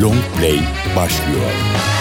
Long Play başlıyor.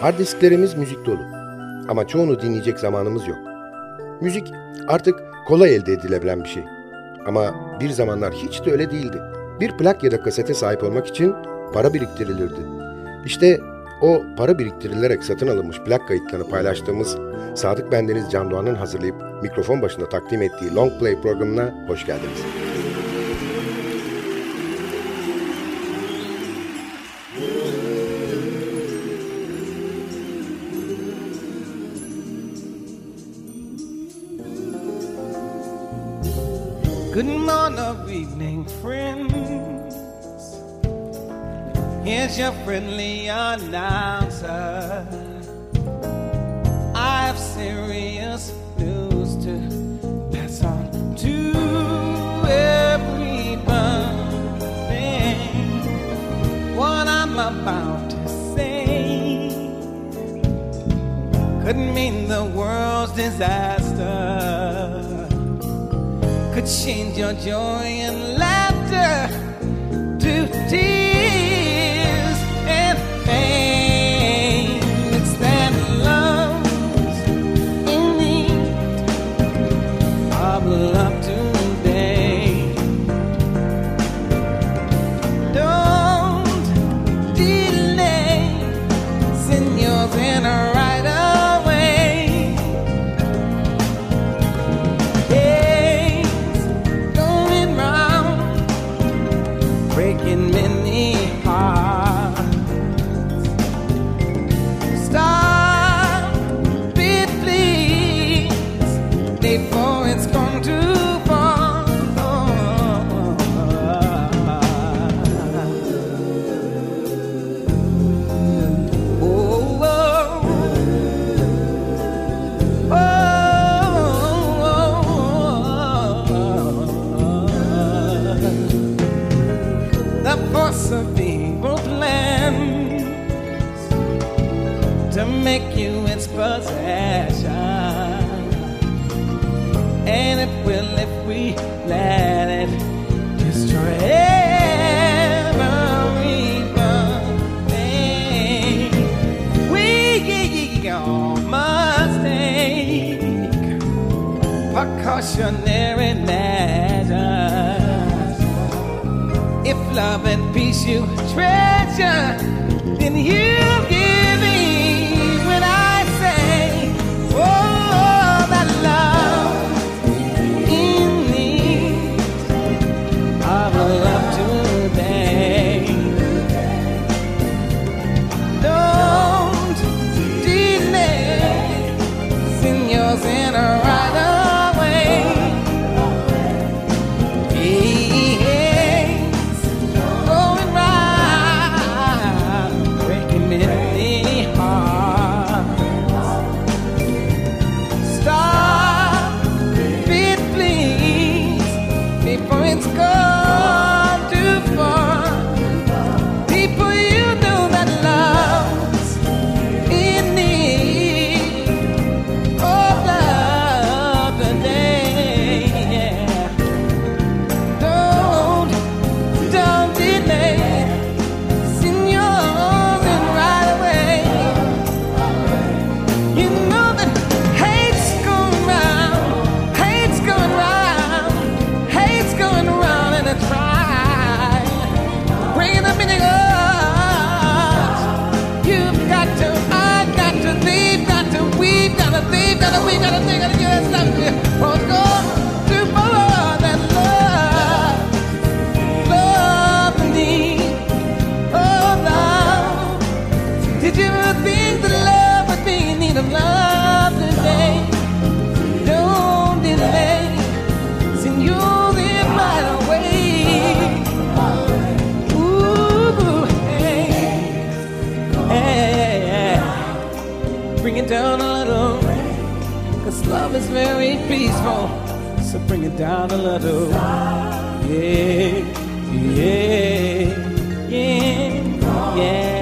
Hard disklerimiz müzik dolu. Ama çoğunu dinleyecek zamanımız yok. Müzik artık kolay elde edilebilen bir şey. Ama bir zamanlar hiç de öyle değildi. Bir plak ya da kasete sahip olmak için para biriktirilirdi. İşte o para biriktirilerek satın alınmış plak kayıtlarını paylaştığımız Sadık Bendeniz Can Doğan'ın hazırlayıp mikrofon başında takdim ettiği Long Play programına hoş geldiniz. friends. Here's your friendly announcer. I have serious news to pass on to everybody. What I'm about to say could mean the world's disaster could change your joy and life. 谢谢 very peaceful, so bring it down a little. Yeah, yeah, yeah, yeah.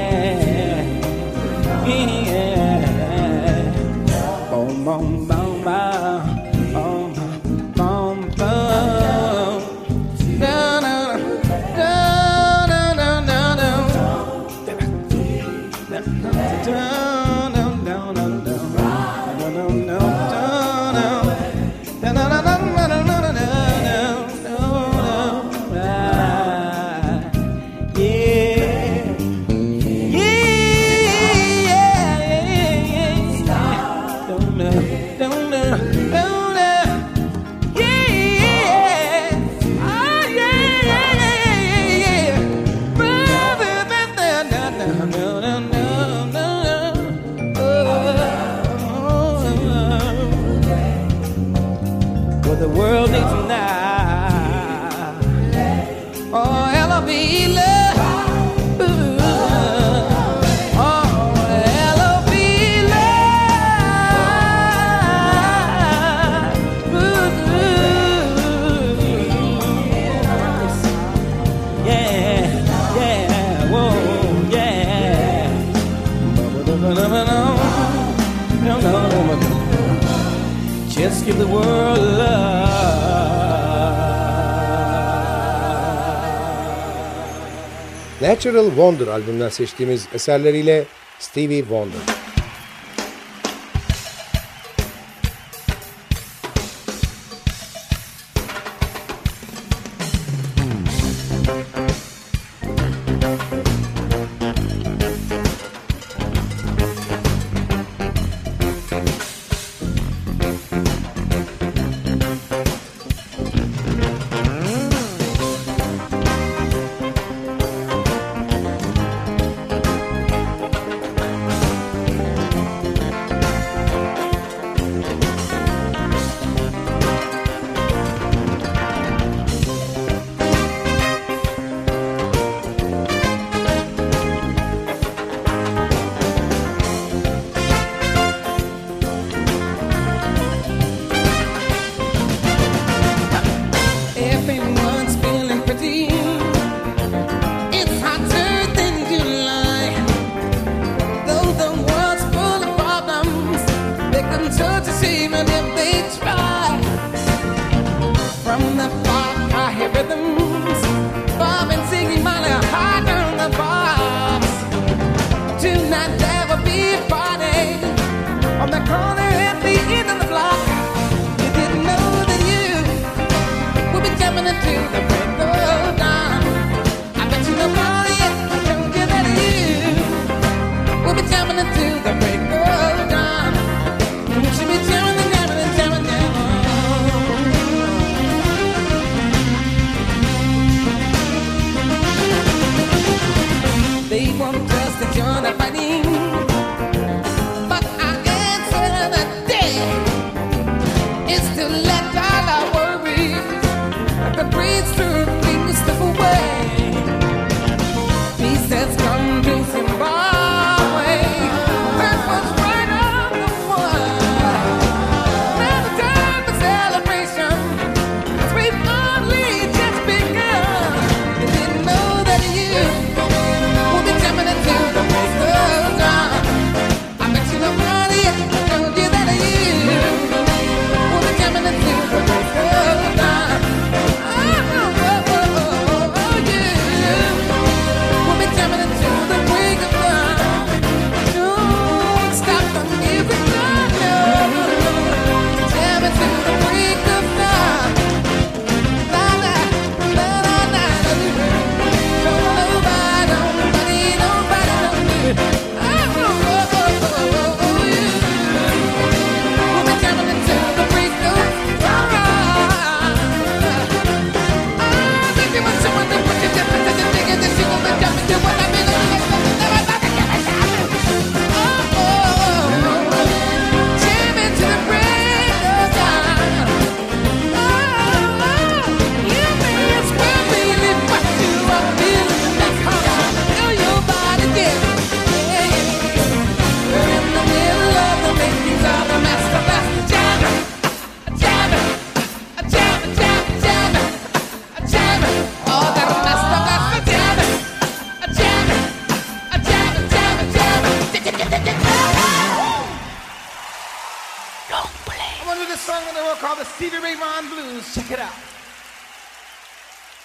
Natural Wonder albümünden seçtiğimiz eserleriyle Stevie Wonder.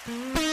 Thank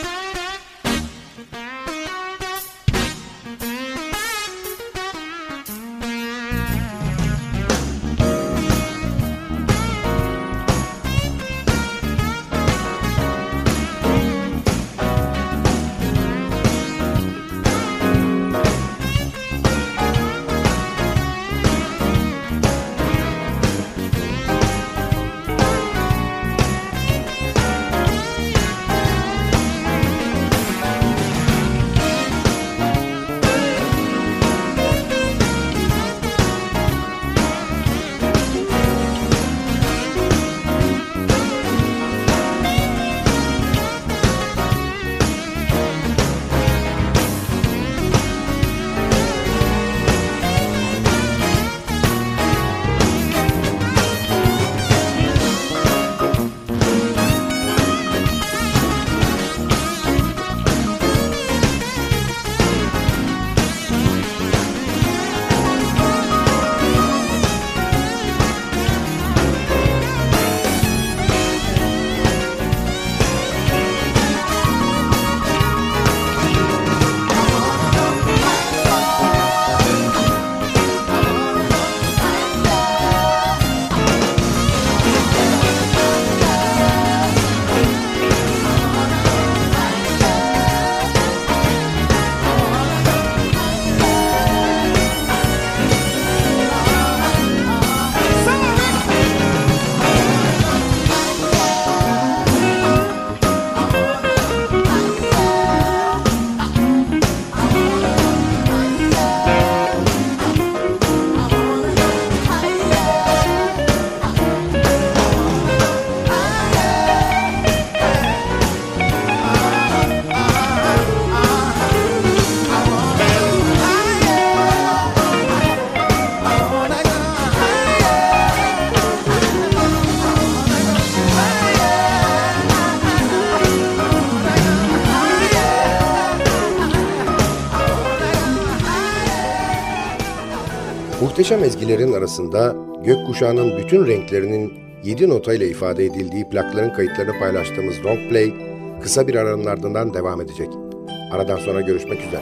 Muhteşem ezgilerin arasında gökkuşağının bütün renklerinin 7 notayla ifade edildiği plakların kayıtlarını paylaştığımız Long Play kısa bir aranın ardından devam edecek. Aradan sonra görüşmek üzere.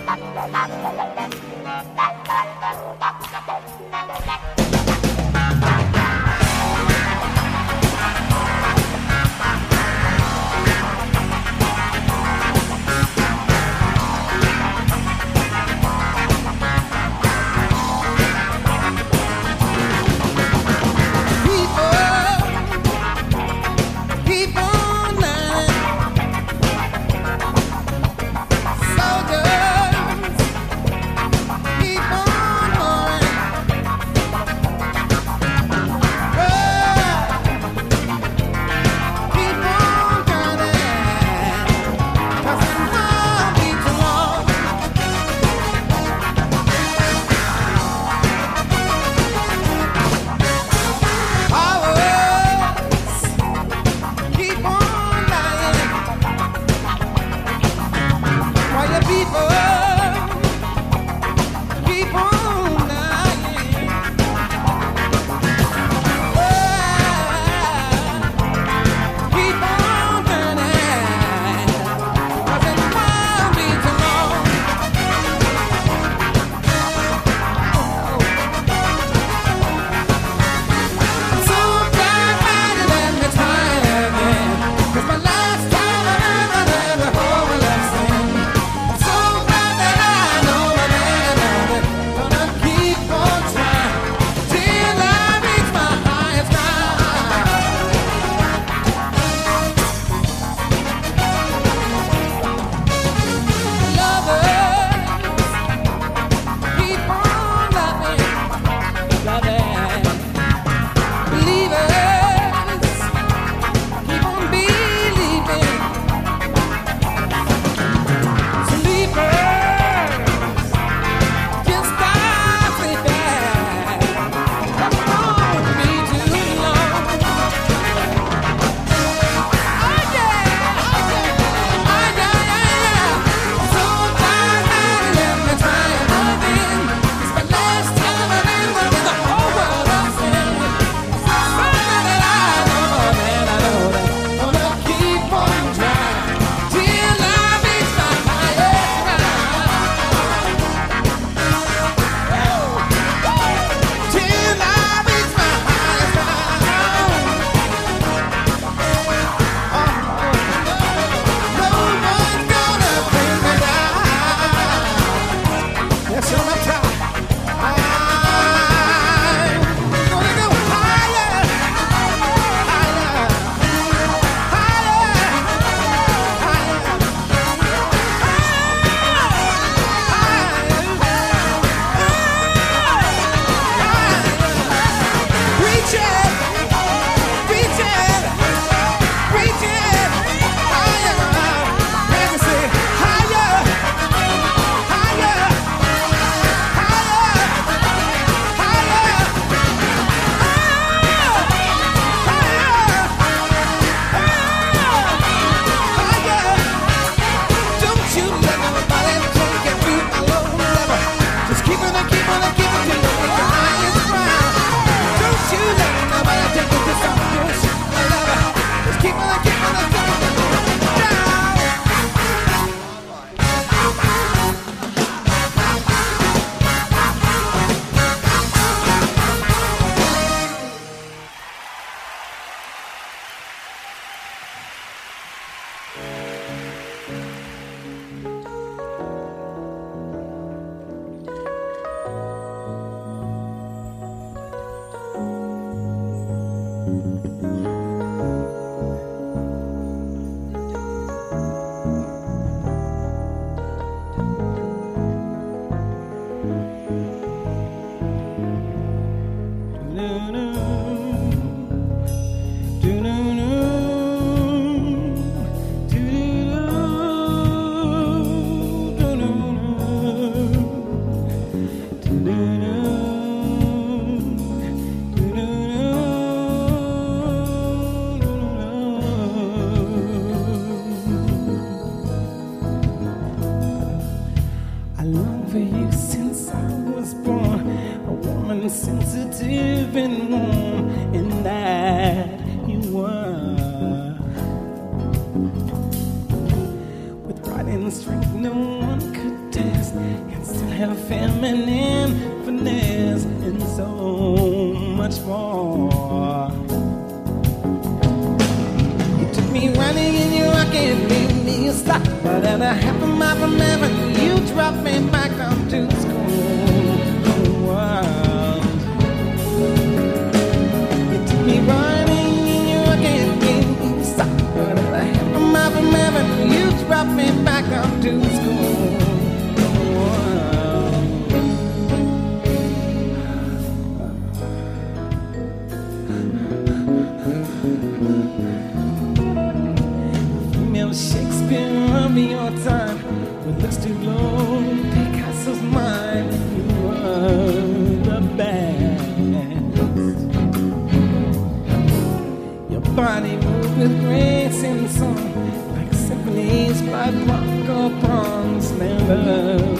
And song Like symphonies by Marco Pons Nevertheless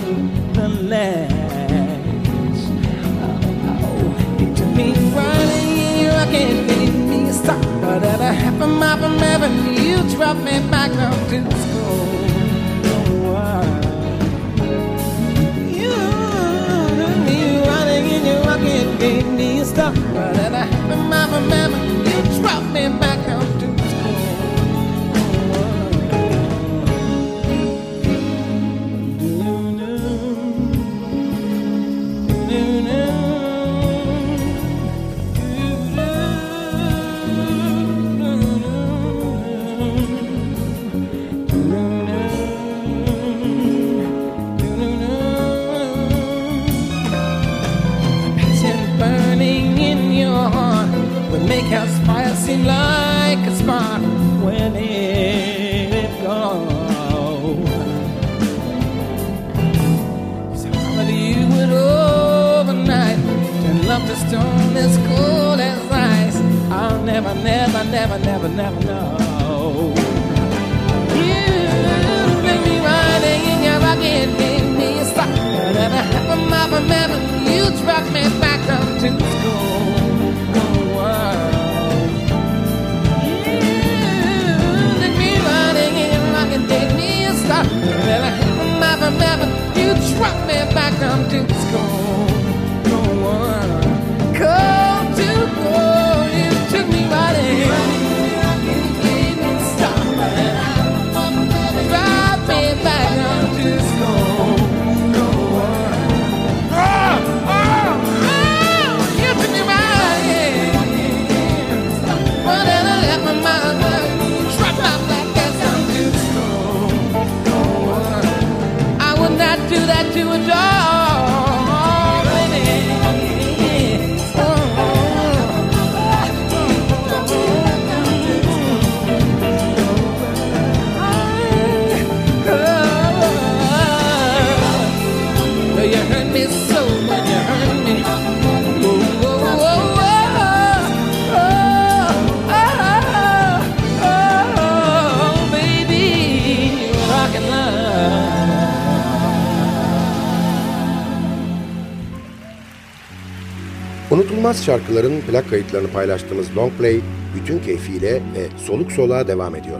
you took me running and you rocking, made me stop. But at a half a mile from heaven, you dropped me back down to school. Oh, You me running made me stop. But at a half a mile from heaven, seem like a spark when it goes. So how you would overnight turn love to stone as cold as ice? I'll never, never, never, never, never know. Şarkıların plak kayıtlarını paylaştığımız Long Play bütün keyfiyle ve soluk soluğa devam ediyor.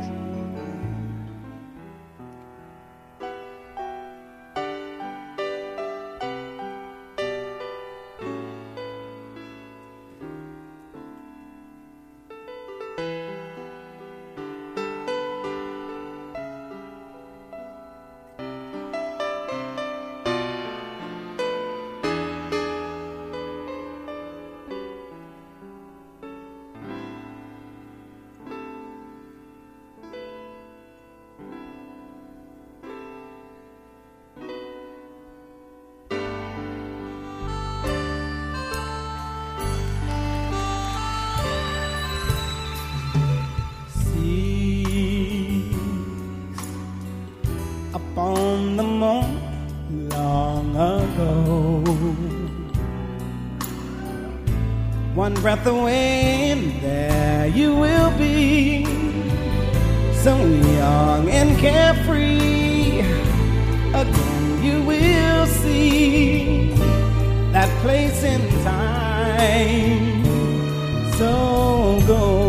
Breath away, and there you will be, so young and carefree. Again, you will see that place in time. So go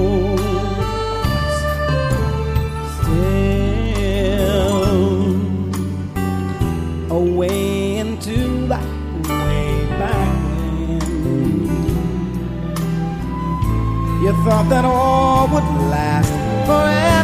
thought that all would last forever.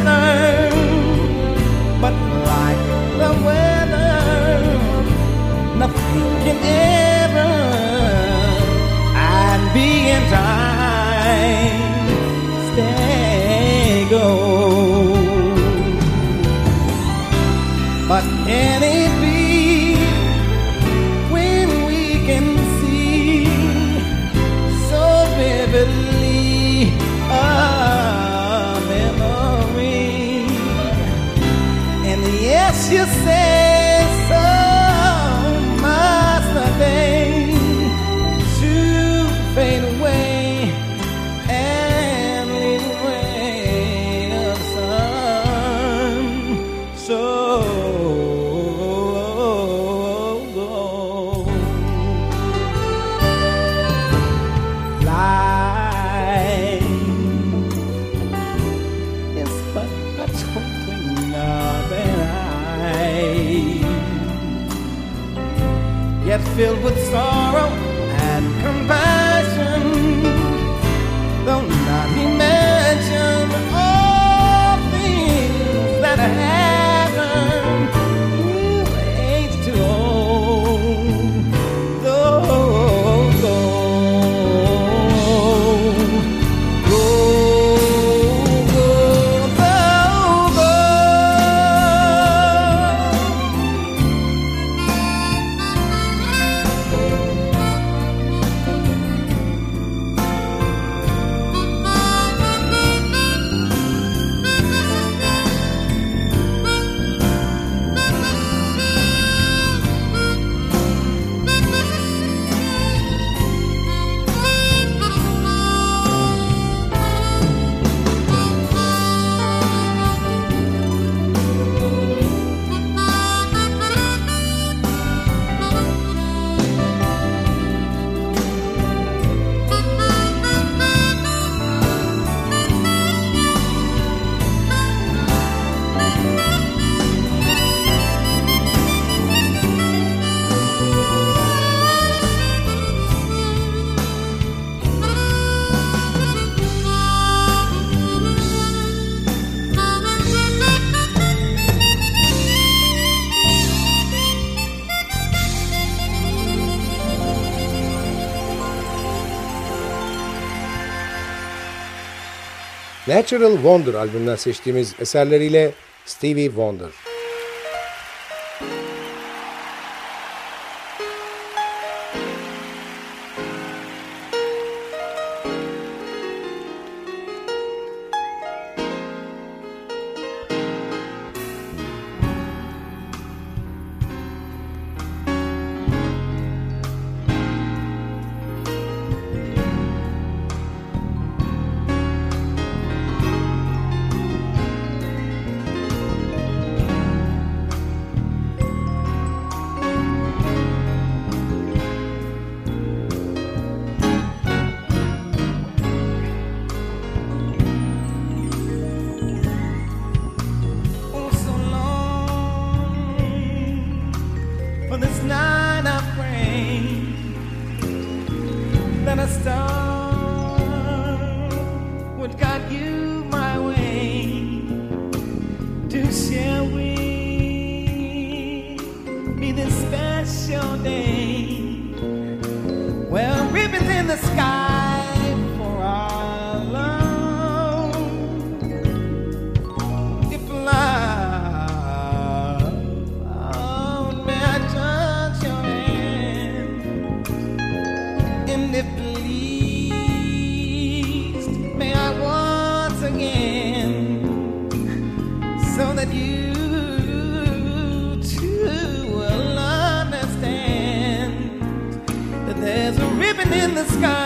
Natural Wonder albümünden seçtiğimiz eserleriyle Stevie Wonder. understand that there's a ribbon in the sky.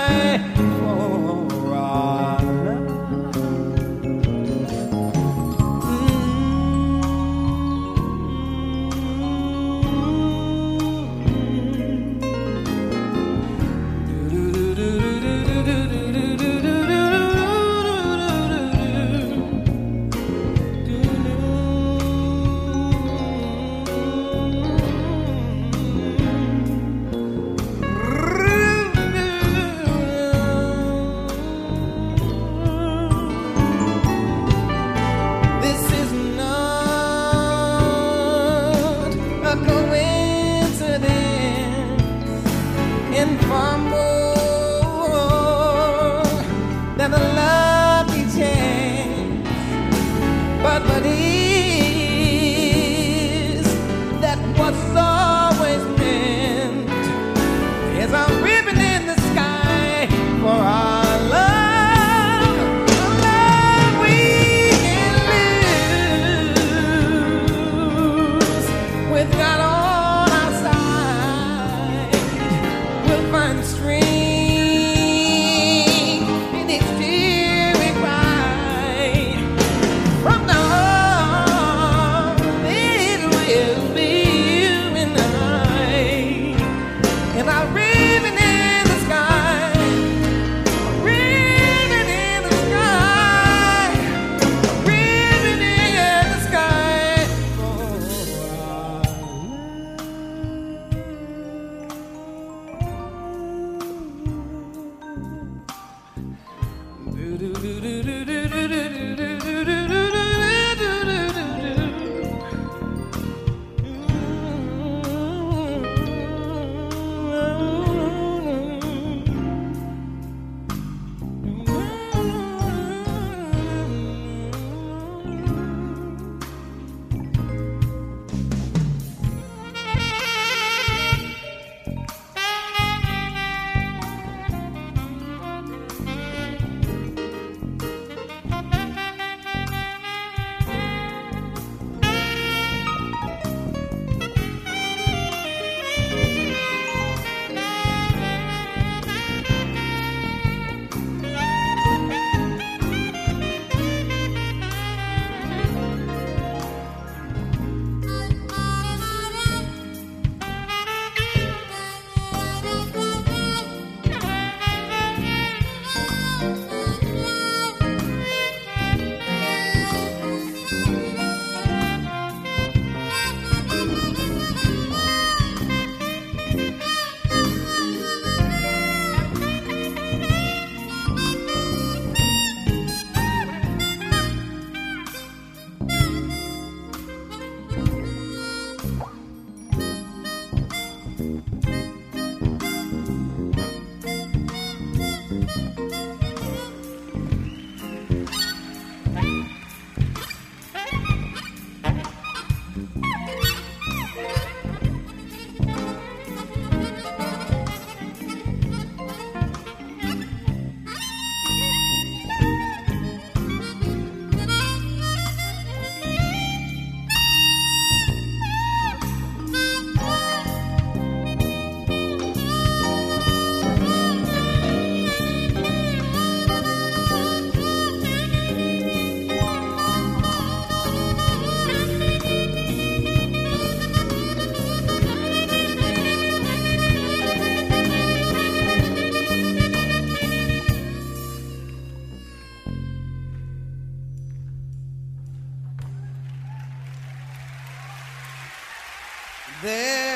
There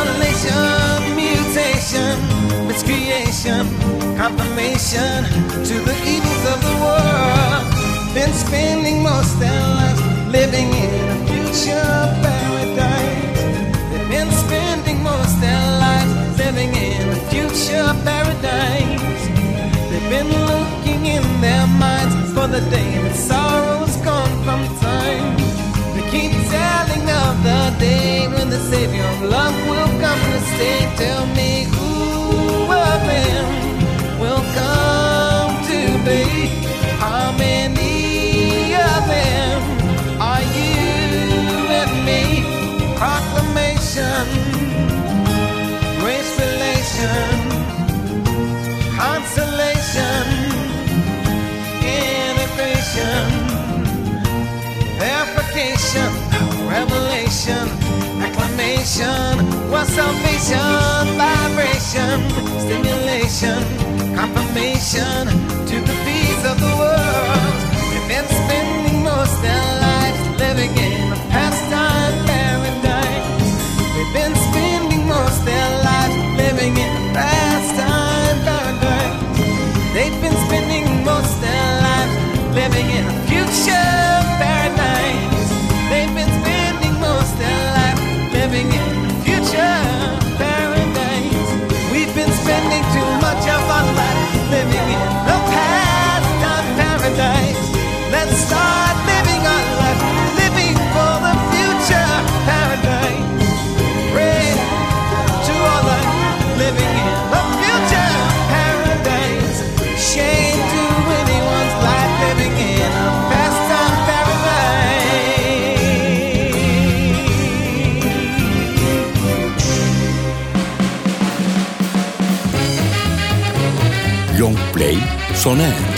Mutilation, mutation, miscreation, confirmation to the evils of the world. Been spending most their lives living in a future paradise. They've been spending most their lives living in a future paradise. They've been looking in their minds for the day that sorrow's gone from time. They keep telling of the day when the Savior of love will consolation, integration, verification, revelation, acclamation, salvation, vibration, stimulation, confirmation 说呢？